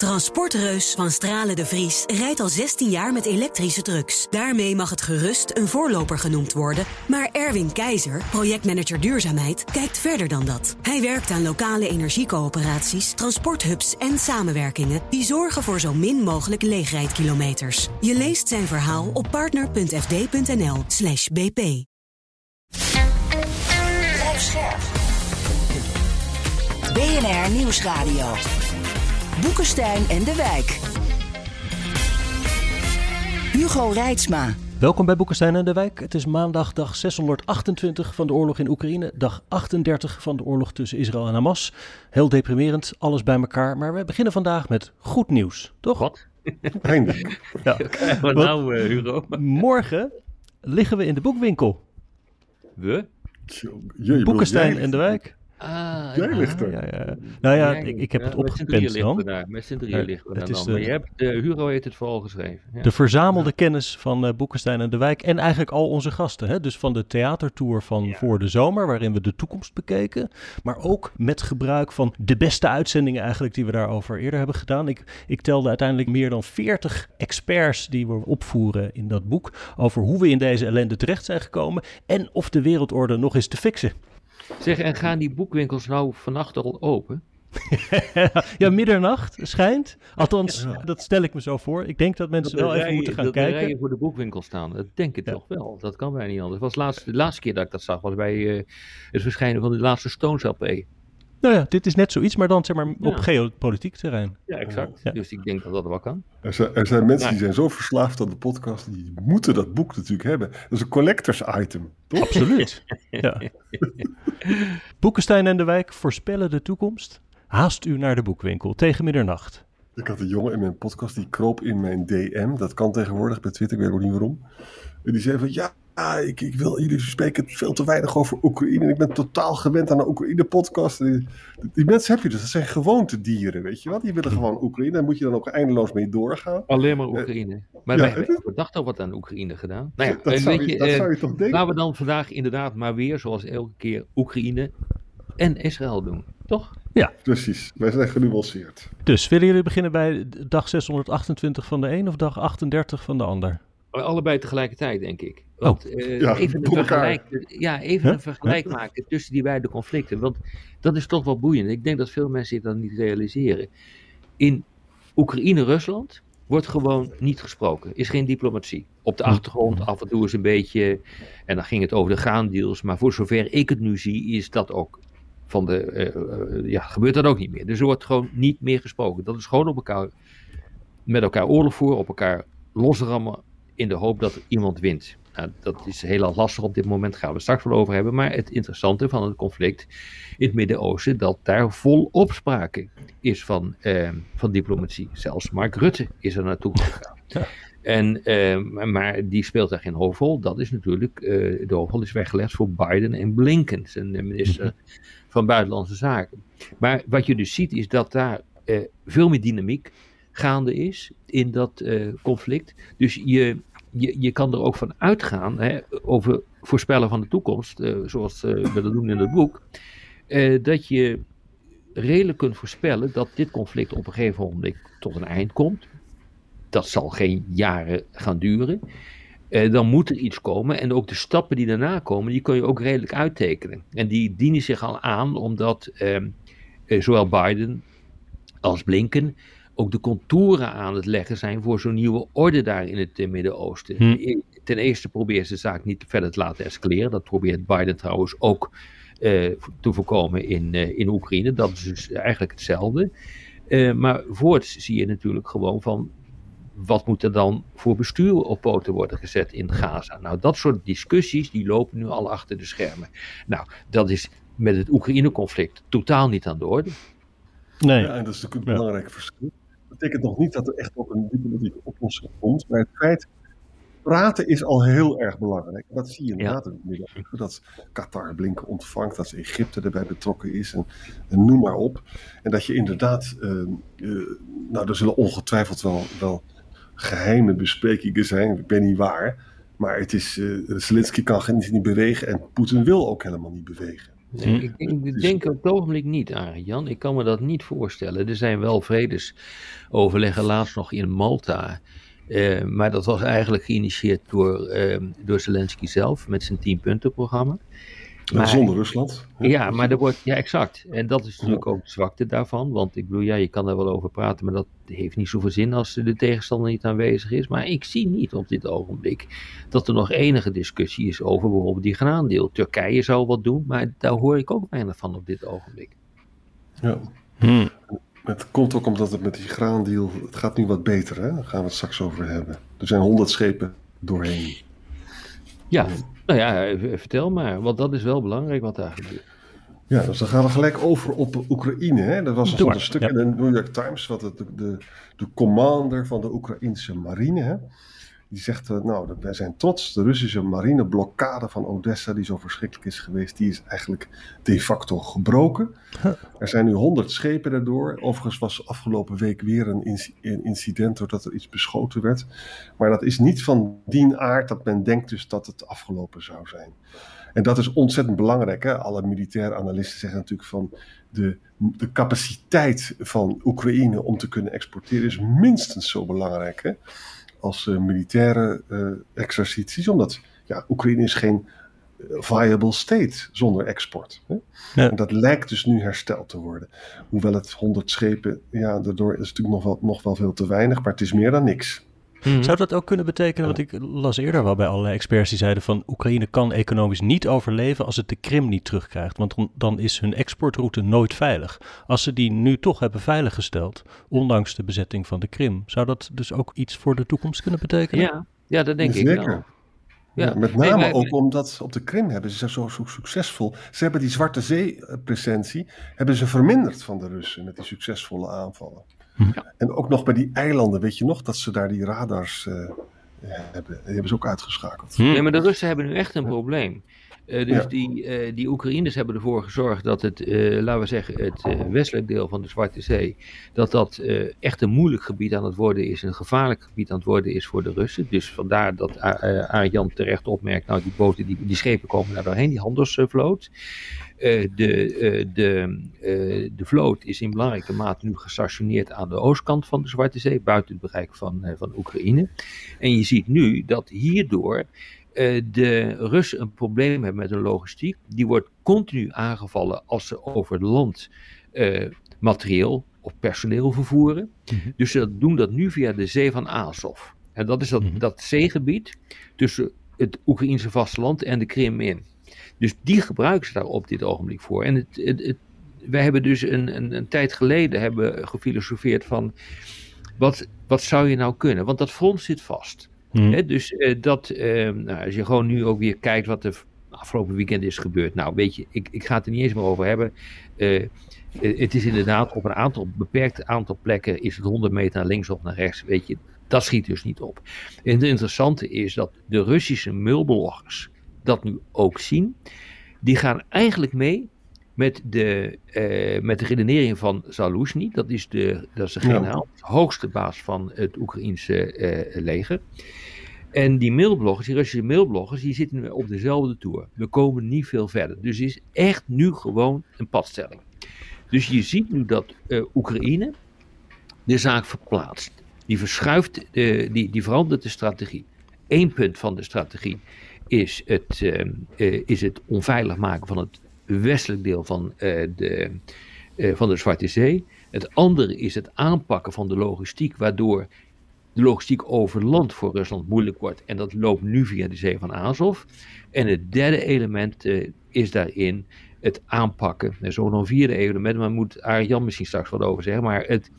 Transportreus van Stralen de Vries rijdt al 16 jaar met elektrische trucks. Daarmee mag het gerust een voorloper genoemd worden. Maar Erwin Keizer, projectmanager duurzaamheid, kijkt verder dan dat. Hij werkt aan lokale energiecoöperaties, transporthubs en samenwerkingen... die zorgen voor zo min mogelijk leegrijdkilometers. Je leest zijn verhaal op partner.fd.nl slash bp. BNR Nieuwsradio. Boekenstein en de Wijk. Hugo Reitsma. Welkom bij Boekenstein en de Wijk. Het is maandag dag 628 van de oorlog in Oekraïne. Dag 38 van de oorlog tussen Israël en Hamas. Heel deprimerend, alles bij elkaar. Maar we beginnen vandaag met goed nieuws, toch? Wat? Eindelijk. Ja. Wat Wat? nou, eh, Hugo? Morgen liggen we in de boekwinkel. We? Boekenstein en de Wijk. Ah, Jij ligt er. Ja, ja. Nou ja, ik, ik heb ja, het we dan. daar. Met z'n drieën is, dan. Maar eh, je hebt, eh, Hugo heeft het vooral geschreven. Ja. De verzamelde kennis van eh Boekenstein en de Wijk. En eigenlijk al onze gasten. Hè? Dus van de theatertour van voor de zomer, waarin we de toekomst bekeken. Maar ook met gebruik van de beste uitzendingen eigenlijk die we daarover eerder hebben gedaan. Ik, ik telde uiteindelijk meer dan 40 experts die we opvoeren in dat boek. Over hoe we in deze ellende terecht zijn gekomen. En of de wereldorde nog is te fixen. Zeg, en gaan die boekwinkels nou vannacht al open? ja, middernacht schijnt. Althans, dat stel ik me zo voor. Ik denk dat mensen Dat wel even moeten gaan dat kijken. rijen voor de boekwinkel staan. Dat denk ik Ja. toch wel. Dat kan bijna niet anders. Was de, laatste, de laatste keer dat ik dat zag was bij eh, het verschijnen van de laatste Stones LP. Nou ja, dit is net zoiets, maar dan zeg maar op Ja. geopolitiek terrein. Ja, exact. Ja. Dus ik denk dat dat wel kan. Er zijn, er zijn mensen die zijn zo verslaafd aan de podcast, die moeten dat boek natuurlijk hebben. Dat is een collectors item, toch? Absoluut. ja. Boekenstein en de Wijk voorspellen de toekomst. Haast u naar de boekwinkel tegen middernacht. Ik had een jongen in mijn podcast, die kroop in mijn DM. Dat kan tegenwoordig bij Twitter, ik weet ook niet waarom. En die zei van, ja, ik, ik wil, jullie spreken veel te weinig over Oekraïne. En ik ben totaal gewend aan een Oekraïne-podcast. Die, die mensen heb je dus, dat zijn gewoontedieren, weet je wat? Die willen gewoon Oekraïne, daar moet je dan ook eindeloos mee doorgaan. Alleen maar Oekraïne. Maar ja, wij hebben al wat aan Oekraïne gedaan. Nou ja, Dat, en zou weet je, dat eh, zou je toch denken? Laten we dan vandaag inderdaad maar weer, zoals elke keer, Oekraïne en Israël doen. Toch? Precies, wij zijn genuanceerd. Dus willen jullie beginnen bij dag 628 van de een of dag 38 van de ander? Allebei tegelijkertijd, denk ik. Want, eh, Ja, even, een vergelijk, ja, even Huh? een vergelijk maken tussen die beide conflicten. Want dat is toch wel boeiend. Ik denk dat veel mensen zich dat niet realiseren. In Oekraïne-Rusland wordt gewoon niet gesproken. Is geen diplomatie. Op de achtergrond af en toe is een beetje. En dan ging het over de graandeals. Maar voor zover ik het nu zie, is dat ook. Van de, eh, eh, ja, gebeurt dat ook niet meer. Dus er wordt gewoon niet meer gesproken. Dat is gewoon op elkaar, met elkaar oorlog voeren, op elkaar losrammen in de hoop dat iemand wint. Nou, dat is heel lastig op dit moment, gaan we straks wel over hebben. Maar het interessante van het conflict in het Midden-Oosten, dat daar volop sprake is van, eh, van diplomatie. Zelfs Mark Rutte is er naartoe gegaan. Ja. En, eh, maar die speelt daar geen hoofdrol. Dat is natuurlijk, eh, de hoofdrol is weggelegd voor Biden en Blinken, zijn eh, minister van Buitenlandse Zaken. Maar wat je dus ziet is dat daar eh, veel meer dynamiek gaande is in dat eh, conflict. Dus je, je, je kan er ook van uitgaan, hè, over voorspellen van de toekomst, eh, zoals eh, we dat doen in het boek, eh, dat je redelijk kunt voorspellen dat dit conflict op een gegeven moment tot een eind komt. Dat zal geen jaren gaan duren. Dan moet er iets komen. En ook de stappen die daarna komen, die kun je ook redelijk uittekenen. En die dienen zich al aan, omdat ehm, eh, zowel Biden als Blinken ook de contouren aan het leggen zijn voor zo'n nieuwe orde daar in het eh, Midden-Oosten. Hm. Ten eerste probeert ze de zaak niet verder te laten escaleren. Dat probeert Biden trouwens ook eh, te voorkomen in, eh, in Oekraïne. Dat is dus eigenlijk hetzelfde. Eh, maar voorts zie je natuurlijk gewoon van wat moet er dan voor bestuur op poten worden gezet in Gaza? Nou, dat soort discussies die lopen nu al achter de schermen. Nou, dat is met het Oekraïne-conflict totaal niet aan de orde. Nee. Ja, en dat is natuurlijk een Ja. belangrijk verschil. Dat betekent nog niet dat er echt ook een diplomatieke oplossing komt. Maar het feit, praten is al heel erg belangrijk. Dat zie je inderdaad in het Midden-Oosten. Dat Qatar Blinken ontvangt, dat Egypte erbij betrokken is en, en noem maar op. En dat je inderdaad, eh, eh, nou er zullen ongetwijfeld wel, wel geheime besprekingen zijn. Ik ben niet waar. Maar het is, eh Zelensky kan geen- niet bewegen en Poetin wil ook helemaal niet bewegen. Ik, ik, dus- denk op het ogenblik niet, aan Jan. Ik kan me dat niet voorstellen. Er zijn wel vredesoverleggen laatst nog in Malta. Uh, maar dat was eigenlijk geïnitieerd door, uh, door Zelensky zelf met zijn 10-punten-programma. Maar, zonder Rusland. Ja, maar er wordt, ja, exact. En dat is natuurlijk ook de zwakte daarvan. Want ik bedoel, ja, je kan er wel over praten, maar dat heeft niet zoveel zin als de tegenstander niet aanwezig is. Maar ik zie niet op dit ogenblik dat er nog enige discussie is over bijvoorbeeld die graandeel. Turkije zou wat doen, maar daar hoor ik ook weinig van op dit ogenblik. Ja. Hmm. Het komt ook omdat het met die graandeal, het gaat nu wat beter, hè? Daar gaan we het straks over hebben. Er zijn honderd schepen doorheen. Ja, nou ja, vertel maar, want dat is wel belangrijk wat daar gebeurt. Ja, dus dan gaan we gelijk over op Oekraïne. Hè? Dat was een stuk in de New York Times, wat de, de, de commander van de Oekraïnse marine. Hè? Die zegt, uh, nou, wij zijn trots. De Russische marineblokkade van Odessa, die zo verschrikkelijk is geweest, die is eigenlijk de facto gebroken. Er zijn nu honderd schepen daardoor. Overigens was afgelopen week weer een, incident doordat er iets beschoten werd. Maar dat is niet van die aard dat men denkt dus dat het afgelopen zou zijn. En dat is ontzettend belangrijk. Hè? Alle militaire analisten zeggen natuurlijk van de, de capaciteit van Oekraïne om te kunnen exporteren is minstens zo belangrijk. Hè? Als uh, militaire uh, exercities, omdat ja, Oekraïne is geen eh, viable state zonder export. Hè? Ja. En dat lijkt dus nu hersteld te worden. Hoewel het 100 schepen, ja, daardoor is natuurlijk nog wel, nog wel veel te weinig, maar het is meer dan niks. Mhm. Zou dat ook kunnen betekenen, want ik las eerder wel bij allerlei experts die zeiden van Oekraïne kan economisch niet overleven als het de Krim niet terugkrijgt, want dan, is hun exportroute nooit veilig. Als ze die nu toch hebben veiliggesteld, ondanks de bezetting van de Krim, zou dat dus ook iets voor de toekomst kunnen betekenen? Ja, ja dat denk ik wel. Ja. met name ook omdat op de Krim hebben ze zo, zo succesvol. Ze hebben die Zwarte Zee-presentie hebben ze verminderd van de Russen met die succesvolle aanvallen. Ja. En ook nog bij die eilanden, weet je nog, dat ze daar die radars uh, hebben. Die hebben ze ook uitgeschakeld. Hm. Nee, maar de Russen hebben nu echt een probleem. Uh, dus die, uh, die Oekraïners hebben ervoor gezorgd dat het, uh, laten we zeggen, het westelijk deel van de Zwarte Zee, dat dat echt een moeilijk gebied aan het worden is, een gevaarlijk gebied aan het worden is voor de Russen. Dus vandaar dat Arjan terecht opmerkt, nou die boten, die, die schepen komen daar doorheen, die handelsvloot. De, de, de vloot is in belangrijke mate nu gestationeerd aan de oostkant van de Zwarte Zee, buiten het bereik van, van Oekraïne. En je ziet nu dat hierdoor de Russen een probleem hebben met hun logistiek. Die wordt continu aangevallen als ze over land materieel of personeel vervoeren. Mhm. Dus ze doen dat nu via de zee van Azov. En dat is dat, mhm. dat zeegebied tussen het Oekraïnse vasteland en de Krim in. Dus die gebruiken ze daar op dit ogenblik voor. En het, het, het, wij hebben dus een, een, een, tijd geleden hebben gefilosofeerd van wat, wat zou je nou kunnen? Want dat front zit vast. Hmm. dus uh, dat, uh, nou, als je gewoon nu ook weer kijkt wat er afgelopen weekend is gebeurd. Nou, weet je, ik, ik ga het er niet eens meer over hebben. Uh, het is inderdaad op een aantal, beperkt aantal plekken is het 100 meter naar links of naar rechts. Weet je, dat schiet dus niet op. En het interessante is dat de Russische mulbloggers dat nu ook zien, die gaan eigenlijk mee met de, uh, met de redenering van Zaluzny. Dat is de, dat is de generaal, hoogste baas van het Oekraïense uh, leger. En die mailbloggers, die Russische mailbloggers, die zitten op dezelfde toer. We komen niet veel verder. Dus het is echt nu gewoon een padstelling. Dus je ziet nu dat uh, Oekraïne de zaak verplaatst. Die verschuift, die, die verandert de strategie. Eén punt van de strategie is het, uh, is het onveilig maken van het westelijk deel van, de, van de Zwarte Zee. Het andere is het aanpakken van de logistiek, waardoor de logistiek over land voor Rusland moeilijk wordt. En dat loopt nu via de zee van Azov. En het derde element is daarin het aanpakken. Er is ook nog een vierde element, maar moet Arjan misschien straks wat over zeggen. Maar het,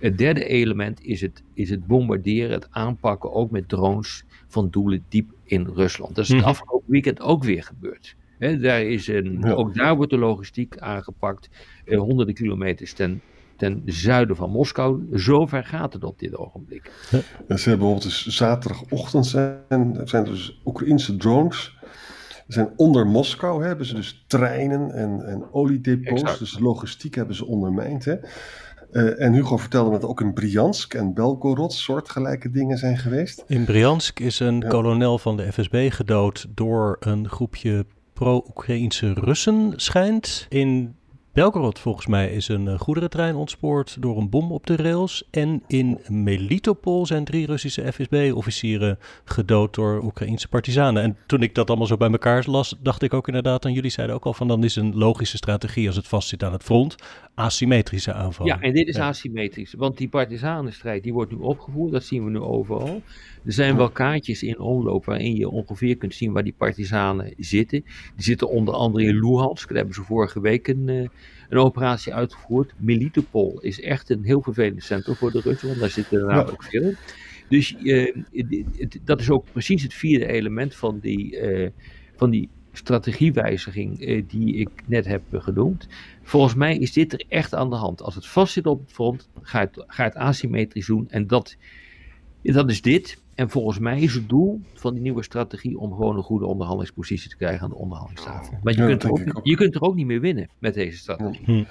het derde element is het, is het bombarderen, het aanpakken, ook met drones van doelen diep in Rusland. Dat is het mhm. afgelopen weekend ook weer gebeurd. daar is een, Ook daar wordt de logistiek aangepakt, eh, honderden kilometers ten, ten zuiden van Moskou. Zover gaat het op dit ogenblik. Ja, ze hebben bijvoorbeeld dus zaterdagochtend zijn, zijn dus Oekraïnse drones. Zijn onder Moskou hebben ze dus treinen en, en oliedepots. Dus logistiek hebben ze ondermijnd. Hè. Uh, en Hugo vertelde dat ook in Briansk en Belgorod soortgelijke dingen zijn geweest. In Briansk is een kolonel van de FSB gedood door een groepje pro-Oekraïnse Russen schijnt. In Belgorod volgens mij is een eh, goederentrein ontspoord door een bom op de rails. En in Melitopol zijn drie Russische FSB-officieren gedood door Oekraïnse partizanen. En toen ik dat allemaal zo bij elkaar las, dacht ik ook inderdaad, en jullie zeiden ook al van dan is een logische strategie als het vastzit aan het front, asymmetrische aanvallen. Ja, en dit is asymmetrisch, want die partizanenstrijd die wordt nu opgevoerd, dat zien we nu overal. Er zijn wel kaartjes in omloop waarin je ongeveer kunt zien waar die partizanen zitten. Die zitten onder andere in Luhansk, daar hebben ze vorige week een, eh, een operatie uitgevoerd. Melitopol is echt een heel vervelend centrum voor de Russen, want daar zitten er namelijk veel. Dus uh, dat is ook precies het vierde element van die, uh, van die strategiewijziging uh, die ik net heb genoemd. Volgens mij is dit er echt aan de hand. Als het vastzit op het front, ga het, ga het asymmetrisch doen. En dat, dat is dit. En volgens mij is het doel van die nieuwe strategie om gewoon een goede onderhandelingspositie te krijgen aan de onderhandelingstafel. Want je, Ja, kunt, er ook, je kunt er ook niet meer winnen met deze strategie.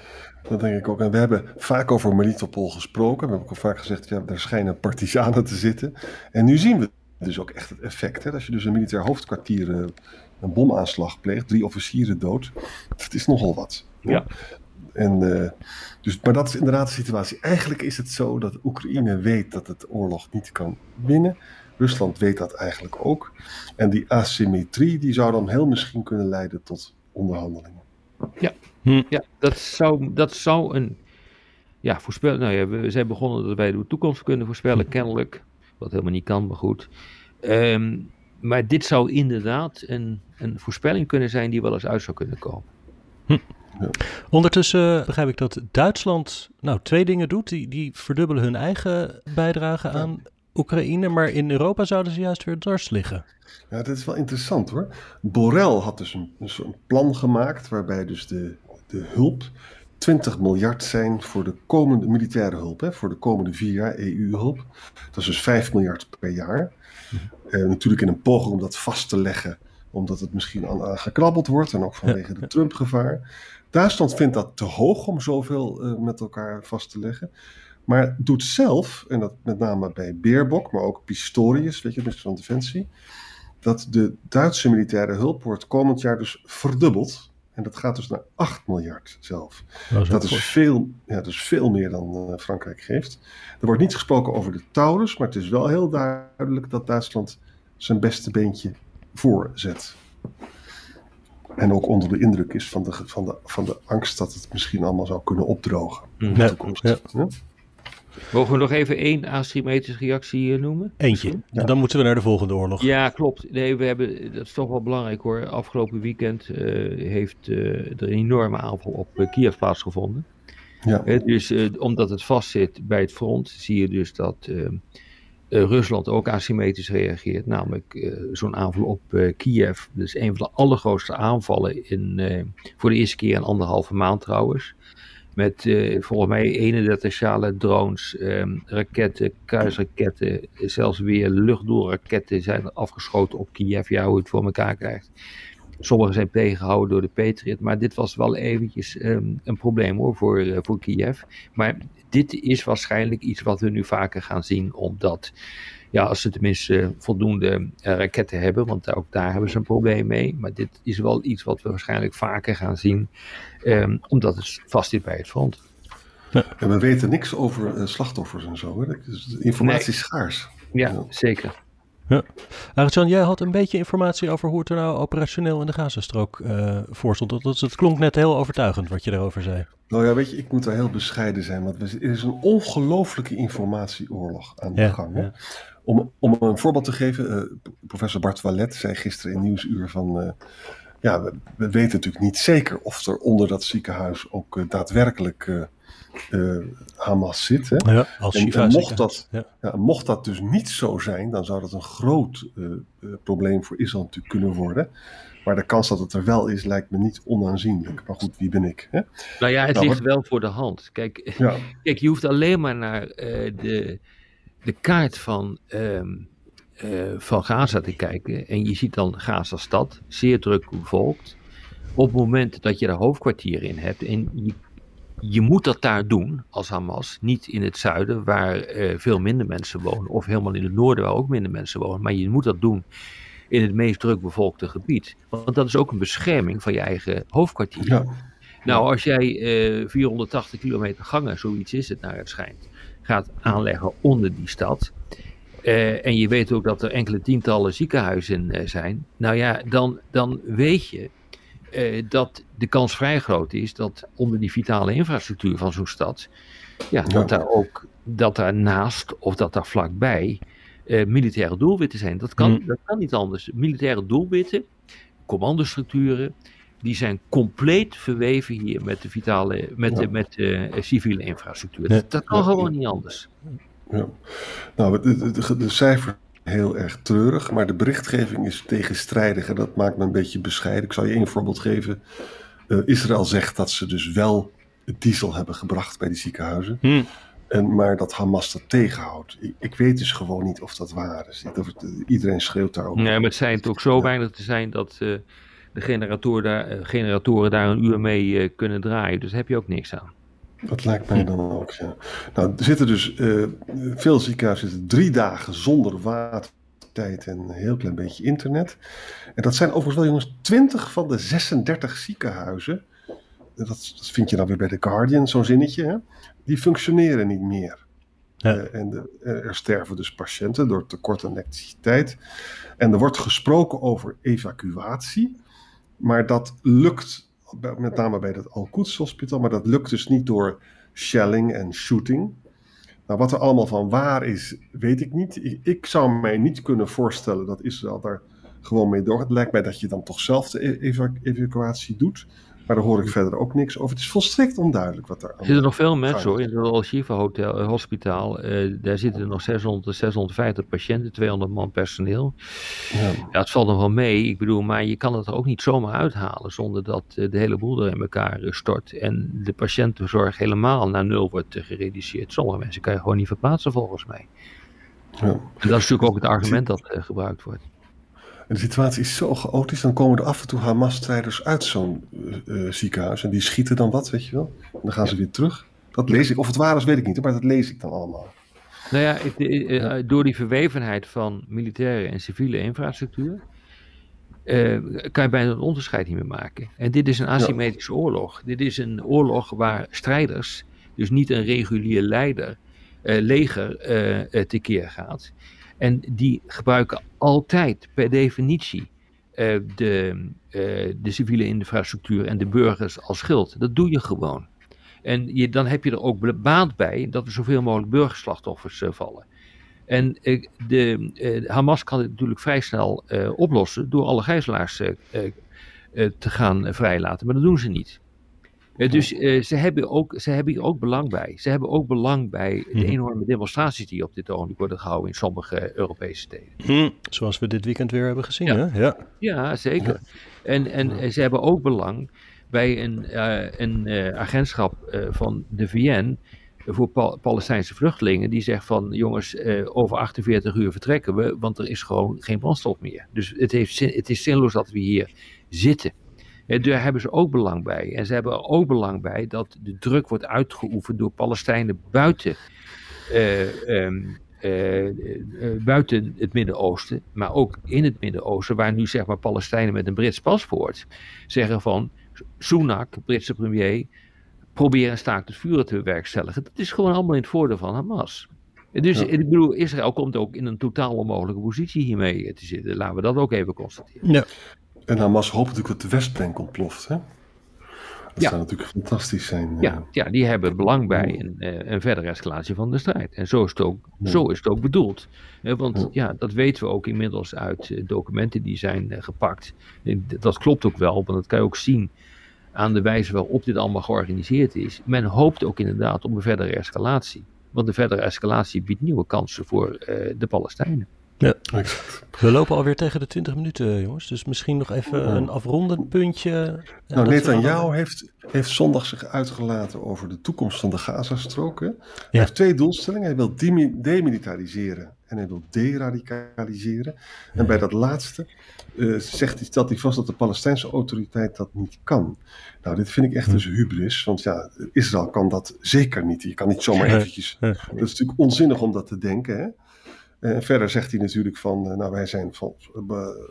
Dat denk ik ook. En we hebben vaak over Melitopol gesproken. We hebben ook al vaak gezegd, ja, daar schijnen partisanen te zitten. En nu zien we dus ook echt het effect. Hè? Als je dus een militair hoofdkwartier eh, een bomaanslag pleegt, drie officieren dood. Dat is nogal wat. Ja. En, eh, dus, maar dat is inderdaad de situatie. Eigenlijk is het zo dat Oekraïne weet dat het oorlog niet kan winnen. Rusland weet dat eigenlijk ook. En die asymmetrie die zou dan heel misschien kunnen leiden tot onderhandelingen. Ja, dat zou, dat zou een. Ja, voorspel. Nou ja, we zijn begonnen dat wij de toekomst kunnen voorspellen, kennelijk. Wat helemaal niet kan, maar goed. Ehm, maar dit zou inderdaad een, een voorspelling kunnen zijn die wel eens uit zou kunnen komen. Ondertussen begrijp ik dat Duitsland nou twee dingen doet. Die, die verdubbelen hun eigen bijdrage aan Oekraïne, maar in Europa zouden ze juist weer dwars liggen. Ja, dat is wel interessant hoor. Borrell had dus een, een soort plan gemaakt waarbij dus de, de hulp 20 miljard zijn voor de komende militaire hulp, hè, voor de komende vier jaar EU-hulp. Dat is dus 5 miljard per jaar. Eh, natuurlijk in een poging om dat vast te leggen, omdat het misschien aan, aan gekrabbeld wordt en ook vanwege de Trump-gevaar. Duitsland vindt dat te hoog om zoveel eh, met elkaar vast te leggen. Maar doet zelf, en dat met name bij Beerbok, maar ook Pistorius, weet je, minister van Defensie, dat de Duitse militaire hulp wordt komend jaar dus verdubbeld. En dat gaat dus naar 8 miljard zelf. Dat is veel, ja, dat is veel meer dan eh, Frankrijk geeft. Er wordt niet gesproken over de Taurus, maar het is wel heel duidelijk dat Duitsland zijn beste beentje voorzet. En ook onder de indruk is van de, van de, van de angst dat het misschien allemaal zou kunnen opdrogen in de Ja, toekomst. ja. Mogen we nog even één asymmetrische reactie eh, noemen? Eentje. En dan moeten we naar de volgende oorlog. Ja, klopt. Nee, we hebben, dat is toch wel belangrijk hoor. Afgelopen weekend eh, heeft eh, er een enorme aanval op Kiev plaatsgevonden. Ja. Dus omdat het vastzit bij het front, zie je dus dat Rusland ook asymmetrisch reageert. Namelijk zo'n aanval op Kiev. Dat is een van de allergrootste aanvallen in, voor de eerste keer in anderhalve maand trouwens. Met eh, volgens mij 31 speciale drones, ehm, raketten, kruisraketten, zelfs weer luchtdoorraketten zijn afgeschoten op Kiev. Ja, hoe het voor elkaar krijgt. Sommige zijn tegengehouden door de Patriot, maar dit was wel eventjes ehm, een probleem hoor voor, eh, voor Kiev. Maar dit is waarschijnlijk iets wat we nu vaker gaan zien, omdat ja, als ze tenminste voldoende eh, raketten hebben, want ook daar hebben ze een probleem mee. Maar dit is wel iets wat we waarschijnlijk vaker gaan zien, ehm, omdat het vast zit bij het front. En we weten niks over eh, slachtoffers en zo. Hè? Dus de informatie Nee. is schaars. Ja, Ja. zeker. Arjan, jij had een beetje informatie over hoe het er nou operationeel in de Gazastrook eh voor stond. Dat, dat, het klonk net heel overtuigend wat je daarover zei. Nou ja, weet je, ik moet daar heel bescheiden zijn, want er is een ongelofelijke informatieoorlog aan de Ja, gang. Hè? Om, om een voorbeeld te geven, eh, professor Bart Wallet zei gisteren in Nieuwsuur van... eh, ja, we, we weten natuurlijk niet zeker of er onder dat ziekenhuis ook eh, daadwerkelijk Hamas zit. Hè? Ja, als En- mocht dat- Ja. Ja, mocht dat dus niet zo zijn, dan zou dat een groot probleem voor Israël natuurlijk kunnen worden. Maar de kans dat het er wel is, lijkt me niet onaanzienlijk. Maar goed, wie ben ik? Hè? Nou ja, het Nou, ligt wel voor de hand. Kijk, Ja, Kijk, je hoeft alleen maar naar eh, de, de kaart van, ehm, eh, van Gaza te kijken. En je ziet dan Gaza-stad, zeer druk bevolkt. Op het moment dat je daar hoofdkwartier in hebt. En je, je moet dat daar doen als Hamas. Niet in het zuiden, waar eh, veel minder mensen wonen. Of helemaal in het noorden, waar ook minder mensen wonen. Maar je moet dat doen in het meest druk bevolkte gebied. Want dat is ook een bescherming van je eigen hoofdkwartier. Ja. Nou, als jij eh, 480 kilometer gangen, zoiets is het naar het schijnt, gaat aanleggen onder die stad. eh, en je weet ook dat er enkele tientallen ziekenhuizen eh, zijn. Nou ja, dan, dan weet je eh, dat de kans vrij groot is dat onder die vitale infrastructuur van zo'n stad, ja, dat daar ook dat daarnaast of dat daar vlakbij militaire doelwitten zijn. Dat kan, Hmm. dat kan niet anders. Militaire doelwitten, commandostructuren, die zijn compleet verweven hier met de vitale, met, de, met de eh, civiele infrastructuur. Dat, kan Ja. gewoon niet anders. Ja. Nou, de, de, de, de cijfers zijn heel erg treurig, maar de berichtgeving is tegenstrijdig en dat maakt me een beetje bescheiden. Ik zal je één voorbeeld geven. Eh, Israël zegt dat ze dus wel diesel hebben gebracht bij die ziekenhuizen, Hm. en, maar dat Hamas dat tegenhoudt. Ik, ik weet dus gewoon niet of dat waar is. Of- iedereen schreeuwt daarover. Nee, maar het schijnt ook zo weinig te zijn dat eh, de generatoren daar, eh, generatoren daar een uur mee eh, kunnen draaien. Dus daar heb je ook niks aan. Dat lijkt mij dan ook, ja. Nou, er zitten dus eh, veel ziekenhuizen zitten drie dagen zonder watertijd en een heel klein beetje internet. En dat zijn overigens wel, jongens, 20 van de 36 ziekenhuizen. Dat, dat vind je dan weer bij The Guardian, zo'n zinnetje. Hè? Die functioneren niet meer. Ja. En de- er er sterven dus patiënten door tekort aan elektriciteit. En er wordt gesproken over evacuatie. Maar dat lukt, met name bij het Al-Quds Hospital, maar dat lukt dus niet door shelling en shooting. Nou, wat er allemaal van waar is, weet ik niet. Ik, ik zou mij niet kunnen voorstellen dat Israël daar gewoon mee doorgaat. Het lijkt mij dat je dan toch zelf de e- eva- evacuatie doet. Maar daar hoor ik verder ook niks over. Het is volstrekt onduidelijk wat daar Er zitten nog veel mensen hoor. In het Al-Shifa Hotel, eh, Hospitaal. eh, daar zitten er nog 600 tot 650 patiënten, 200 man personeel. Ja. Ja, het valt nog wel mee. Ik bedoel, maar je kan het er ook niet zomaar uithalen zonder dat eh, de hele boel er in elkaar stort. En de patiëntenzorg helemaal naar nul wordt gereduceerd. Sommige mensen kan je gewoon niet verplaatsen volgens mij. Ja. En dat is natuurlijk ook het argument dat gebruikt wordt. En de situatie is zo chaotisch, dan komen er af en toe Hamas-strijders uit zo'n eh, eh, ziekenhuis. En die schieten dan wat, weet je wel. En dan gaan ze weer terug. Dat lees ik. Of het waar is, weet ik niet, maar dat lees ik dan allemaal. Nou ja, ik- eh, door die verwevenheid van militaire en civiele infrastructuur. kan je bijna een onderscheid niet meer maken. En dit is een asymmetrische oorlog. Dit is een oorlog waar strijders, dus niet een regulier leider, eh, leger, tekeer gaat. En die gebruiken altijd per definitie eh, de, eh, de civiele infrastructuur en de burgers als schild. Dat doe je gewoon. En je, dan heb je er ook baat bij dat er zoveel mogelijk burgerslachtoffers eh, vallen. En de, Hamas kan dit natuurlijk vrij snel oplossen door alle gijzelaars te gaan vrijlaten, maar dat doen ze niet. Dus eh, ze, hebben ook, ze hebben hier ook belang bij. Ze hebben ook belang bij de Mhm. enorme demonstraties die op dit ogenblik worden gehouden in sommige Europese steden. Hm. Zoals we dit weekend weer hebben gezien, Ja. hè? Ja. Ja, zeker. En, en ze hebben ook belang bij een, eh, een eh, agentschap van de VN voor Pal- Palestijnse vluchtelingen. Die zegt van jongens, over 48 uur vertrekken we, want er is gewoon geen brandstof meer. Dus het, heeft zin, het is zinloos dat we hier zitten. Daar hebben ze ook belang bij. En ze hebben er ook belang bij dat de druk wordt uitgeoefend door Palestijnen buiten eh, ehm, eh, eh, buiten het Midden-Oosten, maar ook in het Midden-Oosten, waar nu zeg maar Palestijnen met een Brits paspoort zeggen van Sunak, Britse premier, probeer een staakt het vuren te bewerkstelligen. Dat is gewoon allemaal in het voordeel van Hamas. Dus Ja. ik bedoel, Israël komt ook in een totaal onmogelijke positie hiermee te zitten. Laten we dat ook even constateren. ja. En Hamas hoopt natuurlijk dat de Westbank ontploft. Hè? Dat Ja. zou natuurlijk fantastisch zijn. eh. Ja, ja, die hebben belang bij een, eh, een verdere escalatie van de strijd. En zo is het ook, Ja. zo is het ook bedoeld. Eh, Want Ja. ja, dat weten we ook inmiddels uit documenten die zijn gepakt. Dat klopt ook wel, want dat kan je ook zien aan de wijze waarop dit allemaal georganiseerd is. Men hoopt ook inderdaad op een verdere escalatie. Want de verdere escalatie biedt nieuwe kansen voor de Palestijnen. Exact. We lopen alweer tegen de 20 minuten, jongens. Dus misschien nog even Ja. een afrondend puntje. Nou, Netanyahu heeft, heeft zondag zich uitgelaten over de toekomst van de Gazastrook. Hij Ja. heeft twee doelstellingen. Hij wil demi- demilitariseren en hij wil deradicaliseren. En bij dat laatste eh, zegt hij, stelt hij vast dat de Palestijnse autoriteit dat niet kan. Nou, dit vind ik echt dus hubris, want ja, Israël kan dat zeker niet. Je kan niet zomaar eventjes... Dat is natuurlijk onzinnig om dat te denken, hè. En verder zegt hij natuurlijk van, nou wij zijn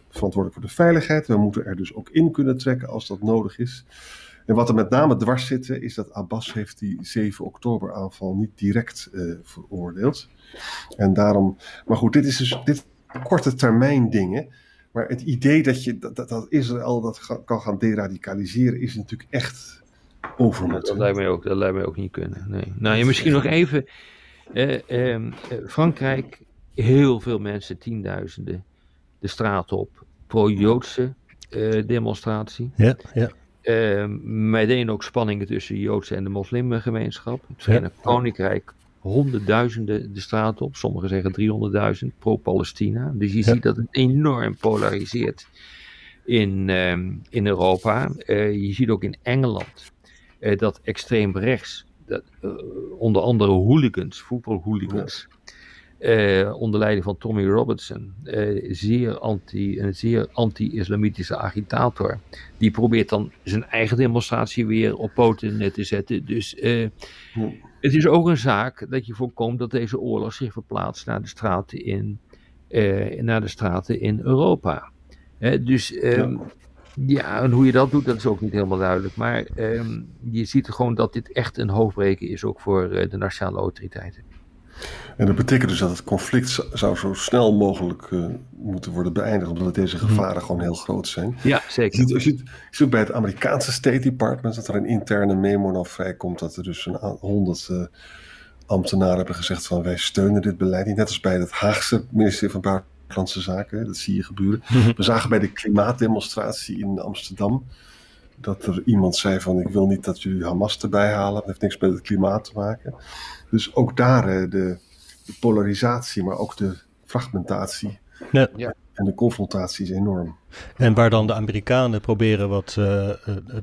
verantwoordelijk voor de veiligheid. We moeten er dus ook in kunnen trekken als dat nodig is. En wat er met name dwars zit, is dat Abbas heeft die 7 oktober aanval niet direct uh, veroordeeld. En daarom, maar goed, dit is dus dit korte termijn dingen. Maar het idee dat, je, dat, dat Israël dat kan gaan deradicaliseren is natuurlijk echt overmoed. Dat lijkt mij ook, dat lijkt mij ook niet kunnen. Nee. Nou, je misschien nog even. Eh, ehm, eh, Frankrijk, heel veel mensen, tienduizenden, de straat op. Pro-Joodse eh, demonstratie. Ja, ja. Uh, meteen ook spanningen tussen de Joodse en de moslimgemeenschap. Het Verenigd Koninkrijk honderdduizenden de straat op. Sommigen zeggen 300.000 pro-Palestina. Dus je ziet dat het enorm polariseert in, ehm, in Europa. Uh, je ziet ook in Engeland uh, dat extreem rechts, dat, onder andere hooligans, voetbalhooligans, onder leiding van Tommy Robertson, zeer anti, een zeer anti-islamitische agitator, die probeert dan zijn eigen demonstratie weer op poten te zetten. Dus het is ook een zaak dat je voorkomt dat deze oorlog zich verplaatst naar de straten in, naar de straten in Europa. dus um, ja. en hoe je dat doet, dat is ook niet helemaal duidelijk. Maar um, je ziet gewoon dat dit echt een hoofdbreken is, ook voor de nationale autoriteiten. En dat betekent dus dat het conflict zou zo snel mogelijk uh, moeten worden beëindigd, omdat deze mhm. gevaren gewoon heel groot zijn. Ja, zeker. Je ziet, je ziet, je ziet bij het Amerikaanse State Department dat er een interne memo nou vrijkomt dat er dus een honderd uh, ambtenaren hebben gezegd van wij steunen dit beleid niet. Net als bij het Haagse ministerie van Buitenlandse Zaken, dat zie je gebeuren. Mhm. We zagen bij de klimaatdemonstratie in Amsterdam dat er iemand zei van ik wil niet dat jullie Hamas erbij halen, dat heeft niks met het klimaat te maken. Dus ook daar de, de polarisatie, maar ook de fragmentatie ja. en de confrontatie is enorm. En waar dan de Amerikanen proberen wat uh,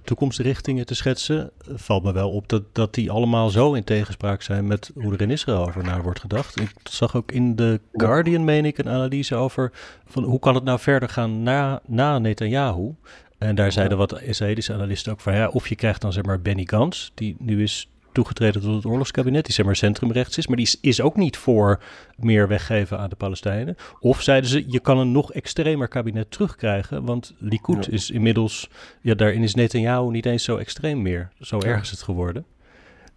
toekomstrichtingen te schetsen, valt me wel op dat, dat die allemaal zo in tegenspraak zijn met hoe er in Israël over naar wordt gedacht. Ik zag ook in The Guardian, meen ik, een analyse over van hoe kan het nou verder gaan na, na Netanyahu. En daar zeiden wat Israëlische analisten ook van ja, of je krijgt dan zeg maar Benny Gantz, die nu is toegetreden tot het oorlogskabinet, die zeg maar centrumrechts is, maar die is, is ook niet voor meer weggeven aan de Palestijnen. Of zeiden ze, je kan een nog extremer kabinet terugkrijgen, want Likud is inmiddels, ja, daarin is Netanyahu niet eens zo extreem meer. Zo erg is het geworden.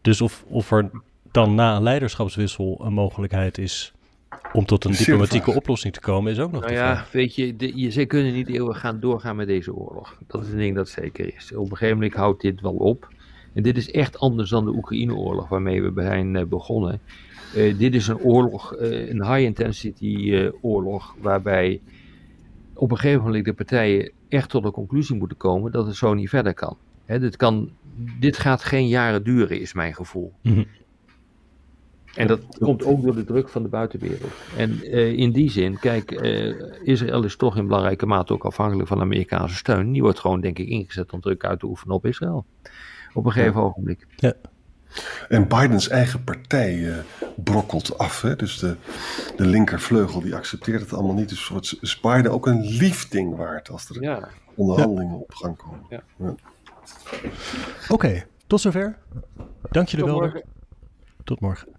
Dus of, of er dan na een leiderschapswissel een mogelijkheid is om tot een diplomatieke oplossing te komen, is ook nog nou ja, weet je, de, je, ze kunnen niet eeuwig gaan doorgaan met deze oorlog. Dat is een ding dat zeker is. Op een gegeven moment houdt dit wel op. En dit is echt anders dan de Oekraïne-oorlog waarmee we zijn eh, begonnen. Uh, dit is een oorlog, uh, een high-intensity oorlog, waarbij op een gegeven moment de partijen echt tot de conclusie moeten komen dat het zo niet verder kan. Hè, dit, kan dit gaat geen jaren duren, is mijn gevoel. Mm En dat komt ook door de druk van de buitenwereld. En in die zin, kijk, Israël is toch in belangrijke mate ook afhankelijk van Amerikaanse steun. Die wordt gewoon, denk ik, ingezet om druk uit te oefenen op Israël op een gegeven ogenblik. Ja. En Bidens eigen partij uh, brokkelt af. Hè? Dus de, de linkervleugel die accepteert het allemaal niet. Dus wordt is Biden ook een liefding waard als er ja. onderhandelingen op gang komen. Ja. Oké, okay, tot zover. Dank je wel. Tot morgen.